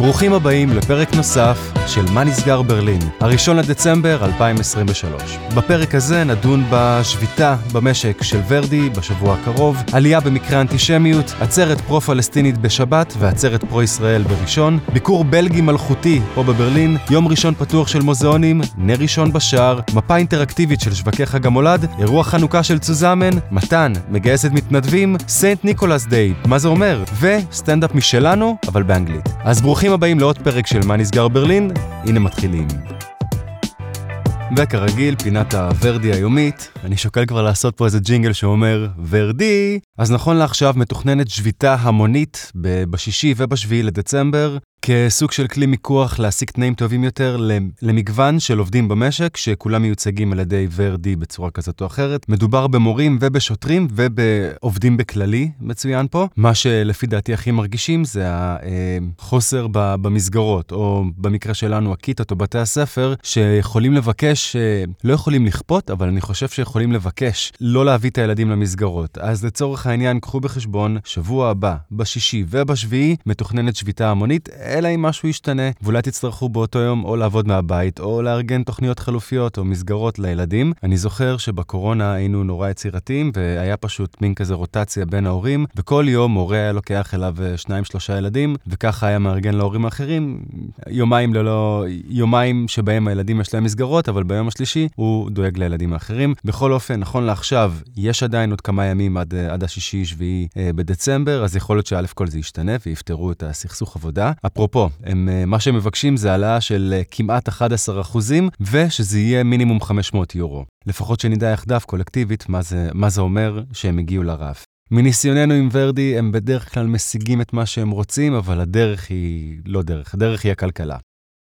ברוכים הבאים לפרק נוסף של מה נסגר ברלין, הראשון לדצמבר 2023. בפרק הזה נדון בשביתה במשק של ורדי בשבוע הקרוב, עלייה במקרה אנטישמיות, עצרת פרו-פלסטינית בשבת ועצרת פרו-ישראל בראשון, ביקור בלגי מלכותי פה בברלין, יום ראשון פתוח של מוזיאונים, נר ראשון בשער, מפה אינטראקטיבית של שווקי חג המולד, אירוע חנוכה של צוזמן, מתן, מגייסת מתנדבים, סנט ניקולס דיי, מה זה אומר? וסטנדאפ משלנו, אבל באנגלית. אז ברוכים הבאים לעוד פרק של מה נסגר ברלין, הנה מתחילים. וכרגיל, פינת הוורדי היומית, אני שוקל כבר לעשות פה איזה ג'ינגל שאומר ורדי. אז נכון לעכשיו מתוכננת שביתה המונית בשישי ובשביעי לדצמבר, כסוג של כלי מיקוח להשיג תנאים טובים יותר למגוון של עובדים במשק, שכולם מיוצגים על ידי ורדי בצורה כזאת או אחרת. מדובר במורים ובשוטרים ובעובדים בכללי, מצוין פה. מה שלפי דעתי הכי מרגישים זה החוסר במסגרות, או במקרה שלנו הכיתות או בתי הספר, שיכולים לבקש, לא יכולים לכפות, אבל אני חושב שיכולים לבקש לא להביא את הילדים למסגרות. אז לצורך העניין, קחו בחשבון, שבוע הבא, בשישי ובשביעי, מתוכננת שביתה המונית. אלא אם משהו ישתנה, ואולי תצטרכו באותו יום או לעבוד מהבית, או לארגן תוכניות חלופיות או מסגרות לילדים. אני זוכר שבקורונה היינו נורא יצירתיים, והיה פשוט מין כזה רוטציה בין ההורים, וכל יום הורה היה לוקח אליו אה, שניים שלושה ילדים, וככה היה מארגן להורים האחרים, יומיים ללא, יומיים שבהם הילדים יש להם מסגרות, אבל ביום השלישי הוא דואג לילדים האחרים. בכל אופן, נכון לעכשיו, יש עדיין עוד כמה ימים עד, אה, עד השישי-שביעי אה, בדצמבר, אז יכול להיות שא' כל זה ישתנה ויפתרו את הסכסוך עבודה. אפרופו, הם, אה, מה שהם מבקשים זה העלאה של אה, כמעט 11 אחוזים, ושזה יהיה מינימום 500 יורו. לפחות שנדע יחדיו קולקטיבית מה זה, מה זה אומר שהם הגיעו לרף. מניסיוננו עם ורדי, הם בדרך כלל משיגים את מה שהם רוצים, אבל הדרך היא לא דרך, הדרך היא הכלכלה.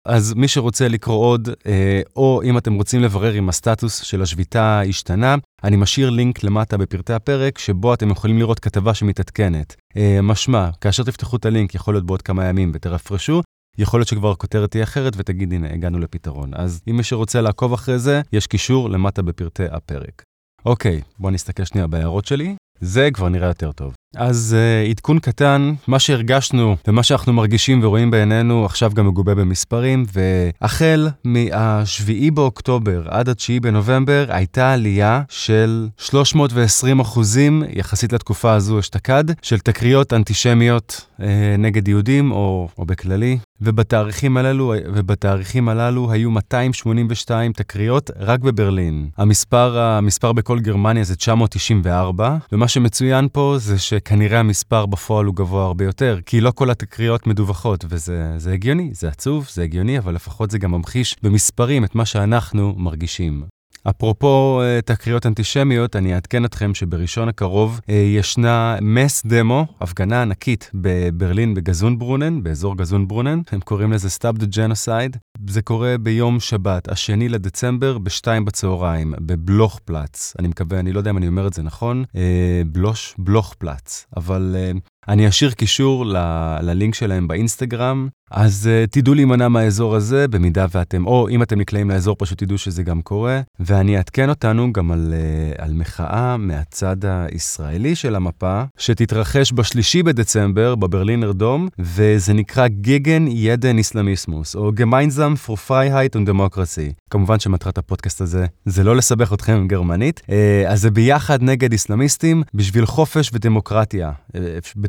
אז מי שרוצה לקרוא עוד, אה, או אם אתם רוצים לברר אם הסטטוס של השביתה השתנה, אני משאיר לינק למטה בפרטי הפרק, שבו אתם יכולים לראות כתבה שמתעדכנת. אה, משמע, כאשר תפתחו את הלינק, יכול להיות בעוד כמה ימים ותרפרשו, יכול להיות שכבר הכותרת תהיה אחרת ותגיד, הנה, הגענו לפתרון. אז אם מי שרוצה לעקוב אחרי זה, יש קישור למטה בפרטי הפרק. אוקיי, בואו נסתכל שנייה בהערות שלי. זה כבר נראה יותר טוב. אז uh, עדכון קטן, מה שהרגשנו ומה שאנחנו מרגישים ורואים בעינינו עכשיו גם מגובה במספרים, והחל מה-7 באוקטובר עד ה-9 בנובמבר הייתה עלייה של 320 אחוזים יחסית לתקופה הזו אשתקד, של תקריות אנטישמיות uh, נגד יהודים או, או בכללי. ובתאריכים הללו, ובתאריכים הללו היו 282 תקריות רק בברלין. המספר, המספר בכל גרמניה זה 994, ומה שמצוין פה זה שכנראה המספר בפועל הוא גבוה הרבה יותר, כי לא כל התקריות מדווחות, וזה הגיוני, זה עצוב, זה הגיוני, אבל לפחות זה גם ממחיש במספרים את מה שאנחנו מרגישים. אפרופו אה, תקריות אנטישמיות, אני אעדכן אתכם שבראשון הקרוב אה, ישנה מס דמו, הפגנה ענקית בברלין בגזונברונן, באזור גזונברונן, הם קוראים לזה Stop the Genocide. זה קורה ביום שבת, השני לדצמבר, בשתיים בצהריים, בבלוך פלאץ. אני מקווה, אני לא יודע אם אני אומר את זה נכון, אה, בלוש, בלוך פלאץ. אבל אני אשאיר קישור ללינק שלהם באינסטגרם, אז אה, תדעו להימנע מהאזור הזה, במידה ואתם, או אם אתם נקלעים לאזור, פשוט תדעו שזה גם קורה. ואני אעדכן אותנו גם על, אה, על מחאה מהצד הישראלי של המפה, שתתרחש בשלישי בדצמבר בברלינר דום, וזה נקרא gegen jeden Islamismus, או gemeinsam für Freiheit und Demokratie. כמובן שמטרת הפודקאסט הזה זה לא לסבך אתכם עם גרמנית, אה, אז זה ביחד נגד איסלאמיסטים בשביל חופש ודמוקרטיה.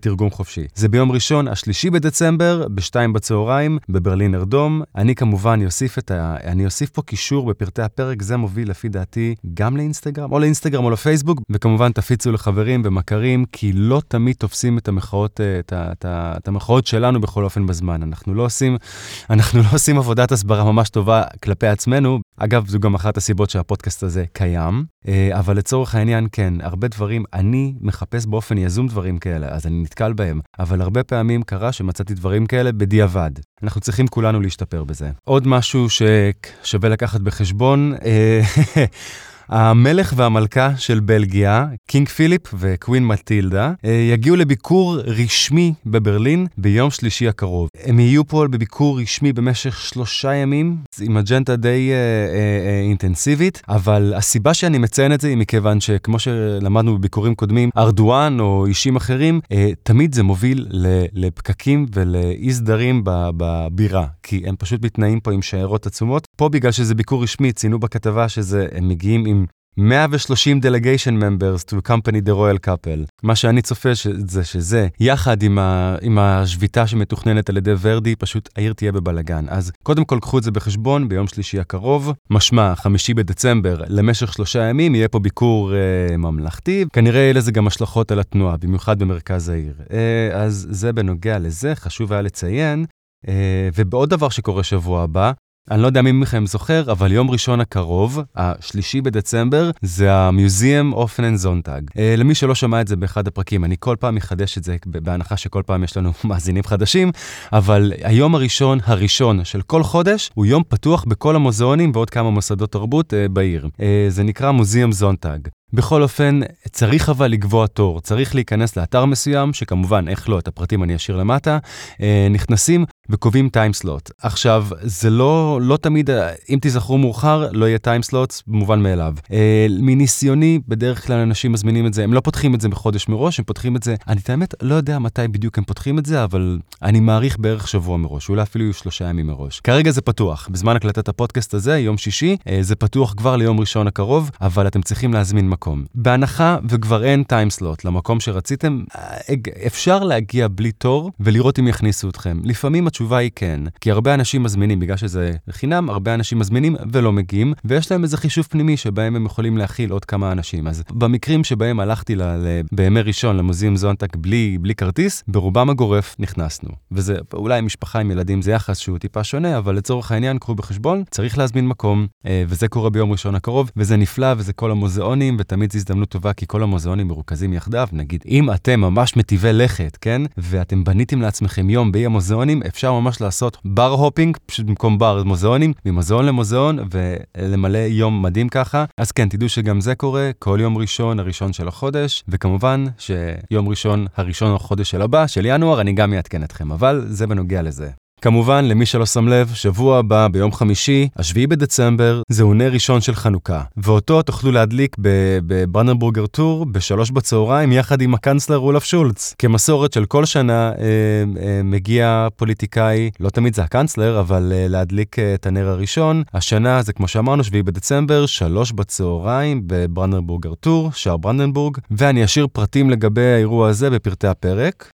בתרגום חופשי. זה ביום ראשון, השלישי בדצמבר, בשתיים בצהריים, בברלינר דום. אני כמובן אוסיף את ה... אני אוסיף פה קישור בפרטי הפרק, זה מוביל לפי דעתי גם לאינסטגרם, או לאינסטגרם או לפייסבוק, וכמובן תפיצו לחברים ומכרים, כי לא תמיד תופסים את המחאות, אה, את, את, את המחאות שלנו בכל אופן בזמן. אנחנו לא עושים, אנחנו לא עושים עבודת הסברה ממש טובה כלפי עצמנו. אגב, זו גם אחת הסיבות שהפודקאסט הזה קיים, אה, אבל לצורך העניין, כן, הרבה דברים, אני מחפש באופן יזום דברים כאלה, אז אני נתקל בהם, אבל הרבה פעמים קרה שמצאתי דברים כאלה בדיעבד. אנחנו צריכים כולנו להשתפר בזה. עוד משהו ששווה לקחת בחשבון, אה, המלך והמלכה של בלגיה, King פיליפ ו Queen מטילדה, יגיעו לביקור רשמי בברלין ביום שלישי הקרוב. הם יהיו פה בביקור רשמי במשך שלושה ימים, עם אג'נדה די אה, אה, אינטנסיבית, אבל הסיבה שאני מציין את זה היא מכיוון שכמו שלמדנו בביקורים קודמים, ארדואן או אישים אחרים, אה, תמיד זה מוביל לפקקים ולאי סדרים בבירה, כי הם פשוט מתנאים פה עם שיירות עצומות. פה בגלל שזה ביקור רשמי, ציינו בכתבה שהם מגיעים עם 130 delegation members to accompany the royal couple. מה שאני צופה זה שזה, יחד עם, ה, עם השביתה שמתוכננת על ידי ורדי, פשוט העיר תהיה בבלגן. אז קודם כל קחו את זה בחשבון ביום שלישי הקרוב, משמע, חמישי בדצמבר, למשך שלושה ימים יהיה פה ביקור אה, ממלכתי, כנראה יהיה לזה גם השלכות על התנועה, במיוחד במרכז העיר. אה, אז זה בנוגע לזה, חשוב היה לציין. Uh, ובעוד דבר שקורה שבוע הבא, אני לא יודע מי מכם זוכר, אבל יום ראשון הקרוב, השלישי בדצמבר, זה ה-Museum of Nenzontag. Uh, למי שלא שמע את זה באחד הפרקים, אני כל פעם מחדש את זה, בהנחה שכל פעם יש לנו מאזינים חדשים, אבל היום הראשון, הראשון של כל חודש, הוא יום פתוח בכל המוזיאונים ועוד כמה מוסדות תרבות uh, בעיר. Uh, זה נקרא מוזיאום זונטאג. בכל אופן, צריך אבל לקבוע תור, צריך להיכנס לאתר מסוים, שכמובן, איך לא, את הפרטים אני אשאיר למטה, אה, נכנסים וקובעים timeslot. עכשיו, זה לא, לא תמיד, אם תיזכרו מאוחר, לא יהיה timeslot, כמובן מאליו. אה, מניסיוני, בדרך כלל אנשים מזמינים את זה, הם לא פותחים את זה בחודש מראש, הם פותחים את זה, אני את האמת לא יודע מתי בדיוק הם פותחים את זה, אבל אני מעריך בערך שבוע מראש, אולי אפילו שלושה ימים מראש. כרגע זה פתוח, בזמן הקלטת הפודקאסט הזה, יום שישי, אה, זה פתוח כבר ליום ראשון הקרוב, אבל אתם מקום. בהנחה וכבר אין timeslot למקום שרציתם, אפשר להגיע בלי תור ולראות אם יכניסו אתכם. לפעמים התשובה היא כן, כי הרבה אנשים מזמינים, בגלל שזה חינם, הרבה אנשים מזמינים ולא מגיעים, ויש להם איזה חישוב פנימי שבהם הם יכולים להכיל עוד כמה אנשים. אז במקרים שבהם הלכתי ל, ל, בימי ראשון למוזיאום זונטק בלי, בלי כרטיס, ברובם הגורף נכנסנו. וזה אולי משפחה עם ילדים זה יחס שהוא טיפה שונה, אבל לצורך העניין, קחו בחשבון, צריך להזמין מקום, אה, וזה קורה ביום ראשון הקרוב, וזה נפלא, וזה כל המוזיאונים, ותמיד זו הזדמנות טובה, כי כל המוזיאונים מרוכזים יחדיו. נגיד, אם אתם ממש מטיבי לכת, כן? ואתם בניתם לעצמכם יום באי המוזיאונים, אפשר ממש לעשות בר הופינג, פשוט במקום בר מוזיאונים, ממוזיאון למוזיאון, ולמלא יום מדהים ככה. אז כן, תדעו שגם זה קורה כל יום ראשון, הראשון של החודש, וכמובן שיום ראשון, הראשון החודש של הבא, של ינואר, אני גם אעדכן אתכם, אבל זה בנוגע לזה. כמובן, למי שלא שם לב, שבוע הבא, ביום חמישי, השביעי בדצמבר, זהו נר ראשון של חנוכה, ואותו תוכלו להדליק בברנרבורגר טור בשלוש בצהריים יחד עם הקנצלר רולף שולץ. כמסורת של כל שנה אה, אה, מגיע פוליטיקאי, לא תמיד זה הקנצלר, אבל אה, להדליק אה, את הנר הראשון. השנה זה כמו שאמרנו, שביעי בדצמבר, שלוש בצהריים בברנרבורגר טור, שער ברנדנבורג, ואני אשאיר פרטים לגבי האירוע הזה בפרטי הפרק.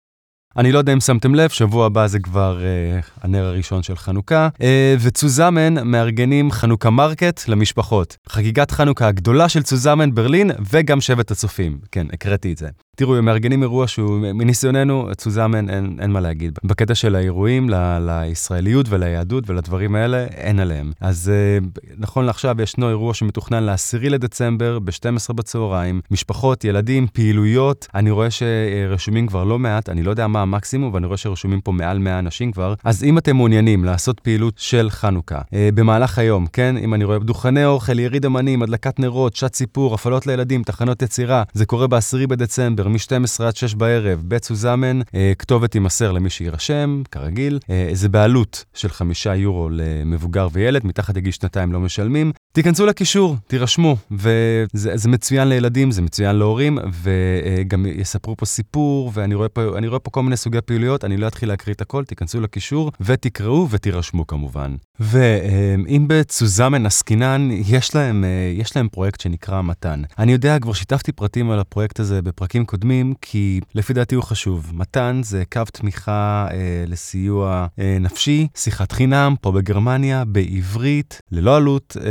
אני לא יודע אם שמתם לב, שבוע הבא זה כבר אה, הנר הראשון של חנוכה, אה, וצוזמן מארגנים חנוכה market למשפחות. חגיגת חנוכה הגדולה של צוזמן ברלין וגם שבט הצופים. כן, הקראתי את זה. תראו, הם מארגנים אירוע שהוא, מניסיוננו, צוזמן, אין, אין מה להגיד. בקטע של האירועים, ל, לישראליות וליהדות ולדברים האלה, אין עליהם. אז אה, נכון לעכשיו ישנו אירוע שמתוכנן ל-10 לדצמבר, ב-12 בצהריים, משפחות, ילדים, פעילויות. אני רואה שרשומים כבר לא מעט, אני לא יודע מה המקסימום, ואני רואה שרשומים פה מעל 100 אנשים כבר. אז אם אתם מעוניינים לעשות פעילות של חנוכה, אה, במהלך היום, כן? אם אני רואה דוכני אוכל, יריד אמנים, הדלקת נרות, שעת סיפור, הפעלות לילדים, תחנות יצירה, זה קורה ב-10 בדצמבר, מ-12 עד 6 בערב, בית סוזמן, אה, כתובת תימסר למי שיירשם, כרגיל. אה, זה בעלות של 5 יורו למבוגר וילד, מתחת לגיל שנתיים לא משלמים. תיכנסו לקישור, תירשמו, וזה מצוין לילדים, זה מצוין להורים, וגם יספרו פה סיפור, ואני רואה פה, רואה פה כל מיני סוגי פעילויות, אני לא אתחיל להקריא את הכל, תיכנסו לקישור ותקראו ותירשמו כמובן. ואם בצוזמן עסקינן, יש להם, יש להם פרויקט שנקרא מתן. אני יודע, כבר שיתפתי פרטים על הפרויקט הזה בפרקים קודמים, כי לפי דעתי הוא חשוב. מתן זה קו תמיכה אה, לסיוע אה, נפשי, שיחת חינם, פה בגרמניה, בעברית, ללא עלות. אה,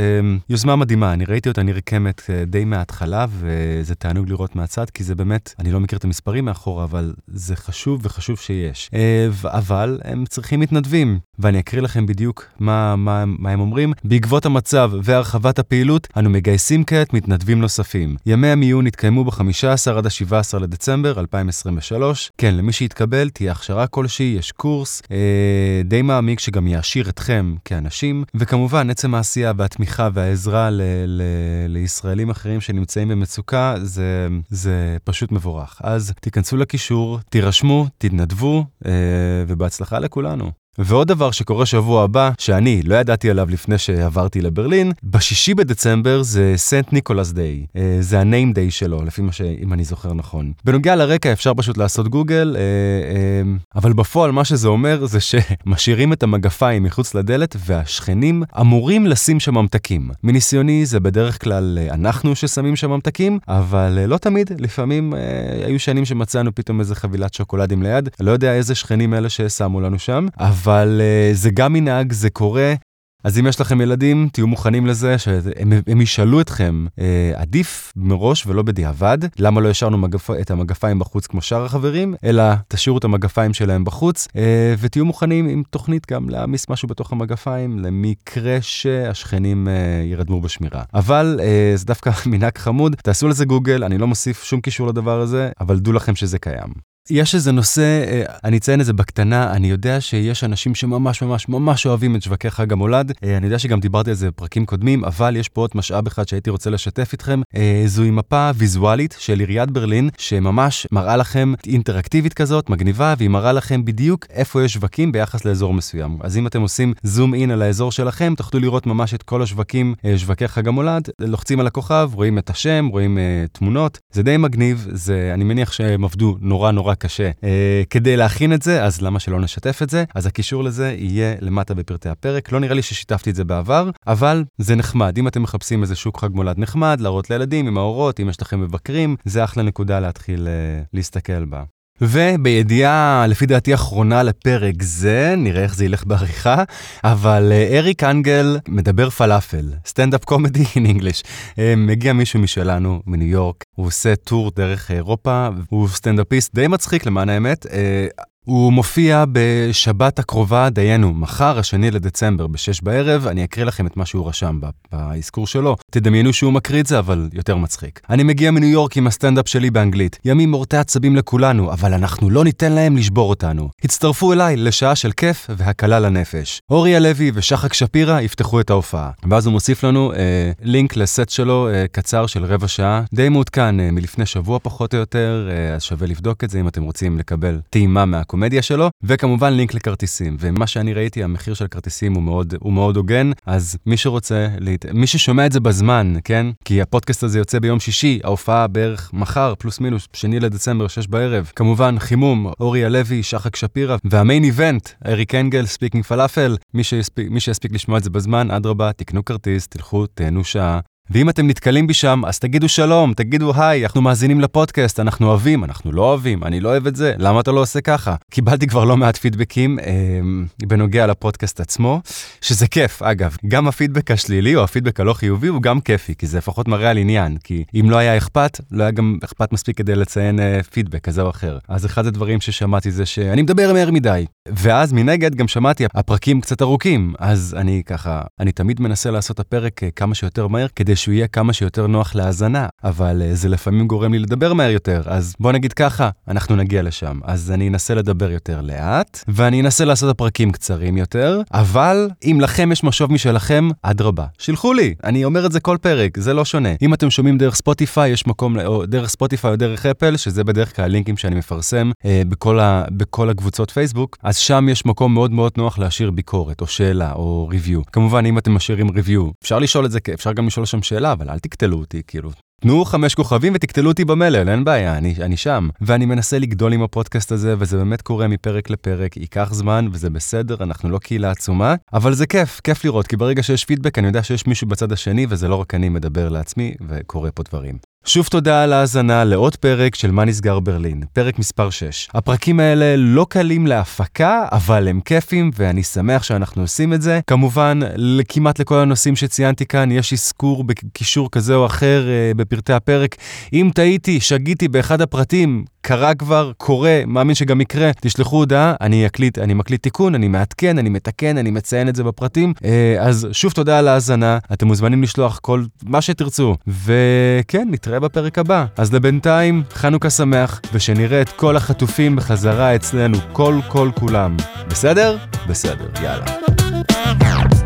יוזמה מדהימה, אני ראיתי אותה נרקמת אה, די מההתחלה, וזה תענוג לראות מהצד, כי זה באמת, אני לא מכיר את המספרים מאחורה, אבל זה חשוב וחשוב שיש. אבל הם צריכים מתנדבים, ואני אקריא לכם בדיוק מה, מה, מה הם אומרים. בעקבות המצב והרחבת הפעילות, אנו מגייסים כעת מתנדבים נוספים. ימי המיון יתקיימו ב-15 עד ה-17 לדצמבר 2023. כן, למי שיתקבל תהיה הכשרה כלשהי, יש קורס אה, די מעמיק שגם יעשיר אתכם כאנשים, וכמובן עצם העשייה והתמיכה והעזרה ל- ל- לישראלים אחרים שנמצאים במצוקה זה, זה פשוט מבורך. אז תיכנסו לקישור, תירשמו, תתנדבו, אה, ובהצלחה לכולנו. ועוד דבר שקורה שבוע הבא, שאני לא ידעתי עליו לפני שעברתי לברלין, בשישי בדצמבר זה סנט ניקולס דיי. זה הניים דיי שלו, לפי מה ש... אם אני זוכר נכון. בנוגע לרקע אפשר פשוט לעשות גוגל, אה, אה, אבל בפועל מה שזה אומר זה שמשאירים את המגפיים מחוץ לדלת והשכנים אמורים לשים שם ממתקים. מניסיוני זה בדרך כלל אה, אנחנו ששמים שם ממתקים, אבל לא תמיד, לפעמים היו שנים שמצאנו פתאום איזה חבילת שוקולדים ליד, לא יודע איזה שכנים אלה ששמו לנו שם, אבל uh, זה גם מנהג, זה קורה. אז אם יש לכם ילדים, תהיו מוכנים לזה שהם ישאלו אתכם, אה, עדיף מראש ולא בדיעבד, למה לא השארנו מגפ... את המגפיים בחוץ כמו שאר החברים, אלא תשאירו את המגפיים שלהם בחוץ, אה, ותהיו מוכנים עם תוכנית גם להעמיס משהו בתוך המגפיים, למקרה שהשכנים אה, ירדמו בשמירה. אבל אה, זה דווקא מנהג חמוד, תעשו לזה גוגל, אני לא מוסיף שום קישור לדבר הזה, אבל דעו לכם שזה קיים. יש איזה נושא, אה, אני אציין את זה בקטנה, אני יודע שיש אנשים שממש ממש ממש אוהבים את שווקי חג המולד, אה, אני יודע שגם דיברתי על זה בפרקים קודמים, אבל יש פה עוד משאב אחד שהייתי רוצה לשתף איתכם, אה, זוהי מפה ויזואלית של עיריית ברלין, שממש מראה לכם אינטראקטיבית כזאת, מגניבה, והיא מראה לכם בדיוק איפה יש שווקים ביחס לאזור מסוים. אז אם אתם עושים זום אין על האזור שלכם, תוכלו לראות ממש את כל השווקים, שווקי חג המולד, לוחצים על הכוכב, רואים את השם, רואים נורא קשה אה, כדי להכין את זה, אז למה שלא נשתף את זה? אז הקישור לזה יהיה למטה בפרטי הפרק. לא נראה לי ששיתפתי את זה בעבר, אבל זה נחמד. אם אתם מחפשים איזה שוק חג מולד נחמד, להראות לילדים עם ההורות, אם יש לכם מבקרים, זה אחלה נקודה להתחיל אה, להסתכל בה. ובידיעה, לפי דעתי, אחרונה לפרק זה, נראה איך זה ילך בעריכה, אבל אה, אריק אנגל מדבר פלאפל, stand-up comedy in English. מגיע מישהו משלנו, מניו יורק, הוא עושה טור דרך אירופה, הוא סטנדאפיסט די מצחיק למען האמת. הוא מופיע בשבת הקרובה, דהיינו, מחר, השני לדצמבר, בשש בערב, אני אקריא לכם את מה שהוא רשם באזכור שלו. תדמיינו שהוא מקריא את זה, אבל יותר מצחיק. אני מגיע מניו יורק עם הסטנדאפ שלי באנגלית. ימים מורטי עצבים לכולנו, אבל אנחנו לא ניתן להם לשבור אותנו. הצטרפו אליי לשעה של כיף והקלה לנפש. אורי הלוי ושחק שפירא יפתחו את ההופעה. ואז הוא מוסיף לנו אה, לינק לסט שלו אה, קצר של רבע שעה, די מעודכן אה, מלפני שבוע פחות או יותר, אה, אז שווה לבדוק את זה אם אתם רוצים לקבל טעימה מה... הקומדיה שלו, וכמובן לינק לכרטיסים. ומה שאני ראיתי, המחיר של כרטיסים הוא מאוד, הוא מאוד הוגן, אז מי שרוצה, להת... מי ששומע את זה בזמן, כן? כי הפודקאסט הזה יוצא ביום שישי, ההופעה בערך מחר, פלוס מינוס, שני לדצמבר, שש בערב. כמובן, חימום, אורי הלוי, שחק שפירא, וה main event, אריק אנגל, speaking falafel. מי שיספיק, מי שיספיק לשמוע את זה בזמן, אדרבה, תקנו כרטיס, תלכו, תהנו שעה. ואם אתם נתקלים בי שם, אז תגידו שלום, תגידו היי, אנחנו מאזינים לפודקאסט, אנחנו אוהבים, אנחנו לא אוהבים, אני לא אוהב את זה, למה אתה לא עושה ככה? קיבלתי כבר לא מעט פידבקים אה, בנוגע לפודקאסט עצמו, שזה כיף, אגב, גם הפידבק השלילי או הפידבק הלא חיובי הוא גם כיפי, כי זה לפחות מראה על עניין, כי אם לא היה אכפת, לא היה גם אכפת מספיק כדי לציין אה, פידבק כזה או אחר. אז אחד הדברים ששמעתי זה שאני מדבר מהר מדי, ואז מנגד גם שמעתי, הפרקים קצת ארוכים, אז אני ככה, אני תמיד מנסה לעשות הפרק אה, כמה שיותר מהר, כדי שהוא יהיה כמה שיותר נוח להאזנה, אבל uh, זה לפעמים גורם לי לדבר מהר יותר, אז בוא נגיד ככה, אנחנו נגיע לשם. אז אני אנסה לדבר יותר לאט, ואני אנסה לעשות הפרקים קצרים יותר, אבל אם לכם יש משוב משלכם, אדרבה, שילחו לי, אני אומר את זה כל פרק, זה לא שונה. אם אתם שומעים דרך ספוטיפיי, יש מקום, או דרך ספוטיפיי או דרך אפל, שזה בדרך כלל הלינקים שאני מפרסם uh, בכל, ה, בכל הקבוצות פייסבוק, אז שם יש מקום מאוד מאוד נוח להשאיר ביקורת, או שאלה, או review. כמובן, אם אתם משאירים review, אפשר לשאול את זה, אפשר גם לשאול שם שאלה, אבל אל תקטלו אותי, כאילו. תנו חמש כוכבים ותקטלו אותי במלל, אין בעיה, אני, אני שם. ואני מנסה לגדול עם הפודקאסט הזה, וזה באמת קורה מפרק לפרק, ייקח זמן, וזה בסדר, אנחנו לא קהילה עצומה, אבל זה כיף, כיף לראות, כי ברגע שיש פידבק, אני יודע שיש מישהו בצד השני, וזה לא רק אני מדבר לעצמי, וקורה פה דברים. שוב תודה על ההאזנה לעוד פרק של מה נסגר ברלין, פרק מספר 6. הפרקים האלה לא קלים להפקה, אבל הם כיפים, ואני שמח שאנחנו עושים את זה. כמובן, כמעט לכל הנושאים שציינתי כאן יש אזכור בקישור כזה או אחר uh, בפרטי הפרק. אם טעיתי, שגיתי באחד הפרטים, קרה כבר, קורה, מאמין שגם יקרה, תשלחו הודעה, אני אקליט, אני מקליט תיקון, אני מעדכן, אני מתקן, אני מציין את זה בפרטים. Uh, אז שוב תודה על ההאזנה, אתם מוזמנים לשלוח כל מה שתרצו. וכן, נתראה בפרק הבא. אז לבינתיים, חנוכה שמח, ושנראה את כל החטופים בחזרה אצלנו, כל כל כולם. בסדר? בסדר, יאללה.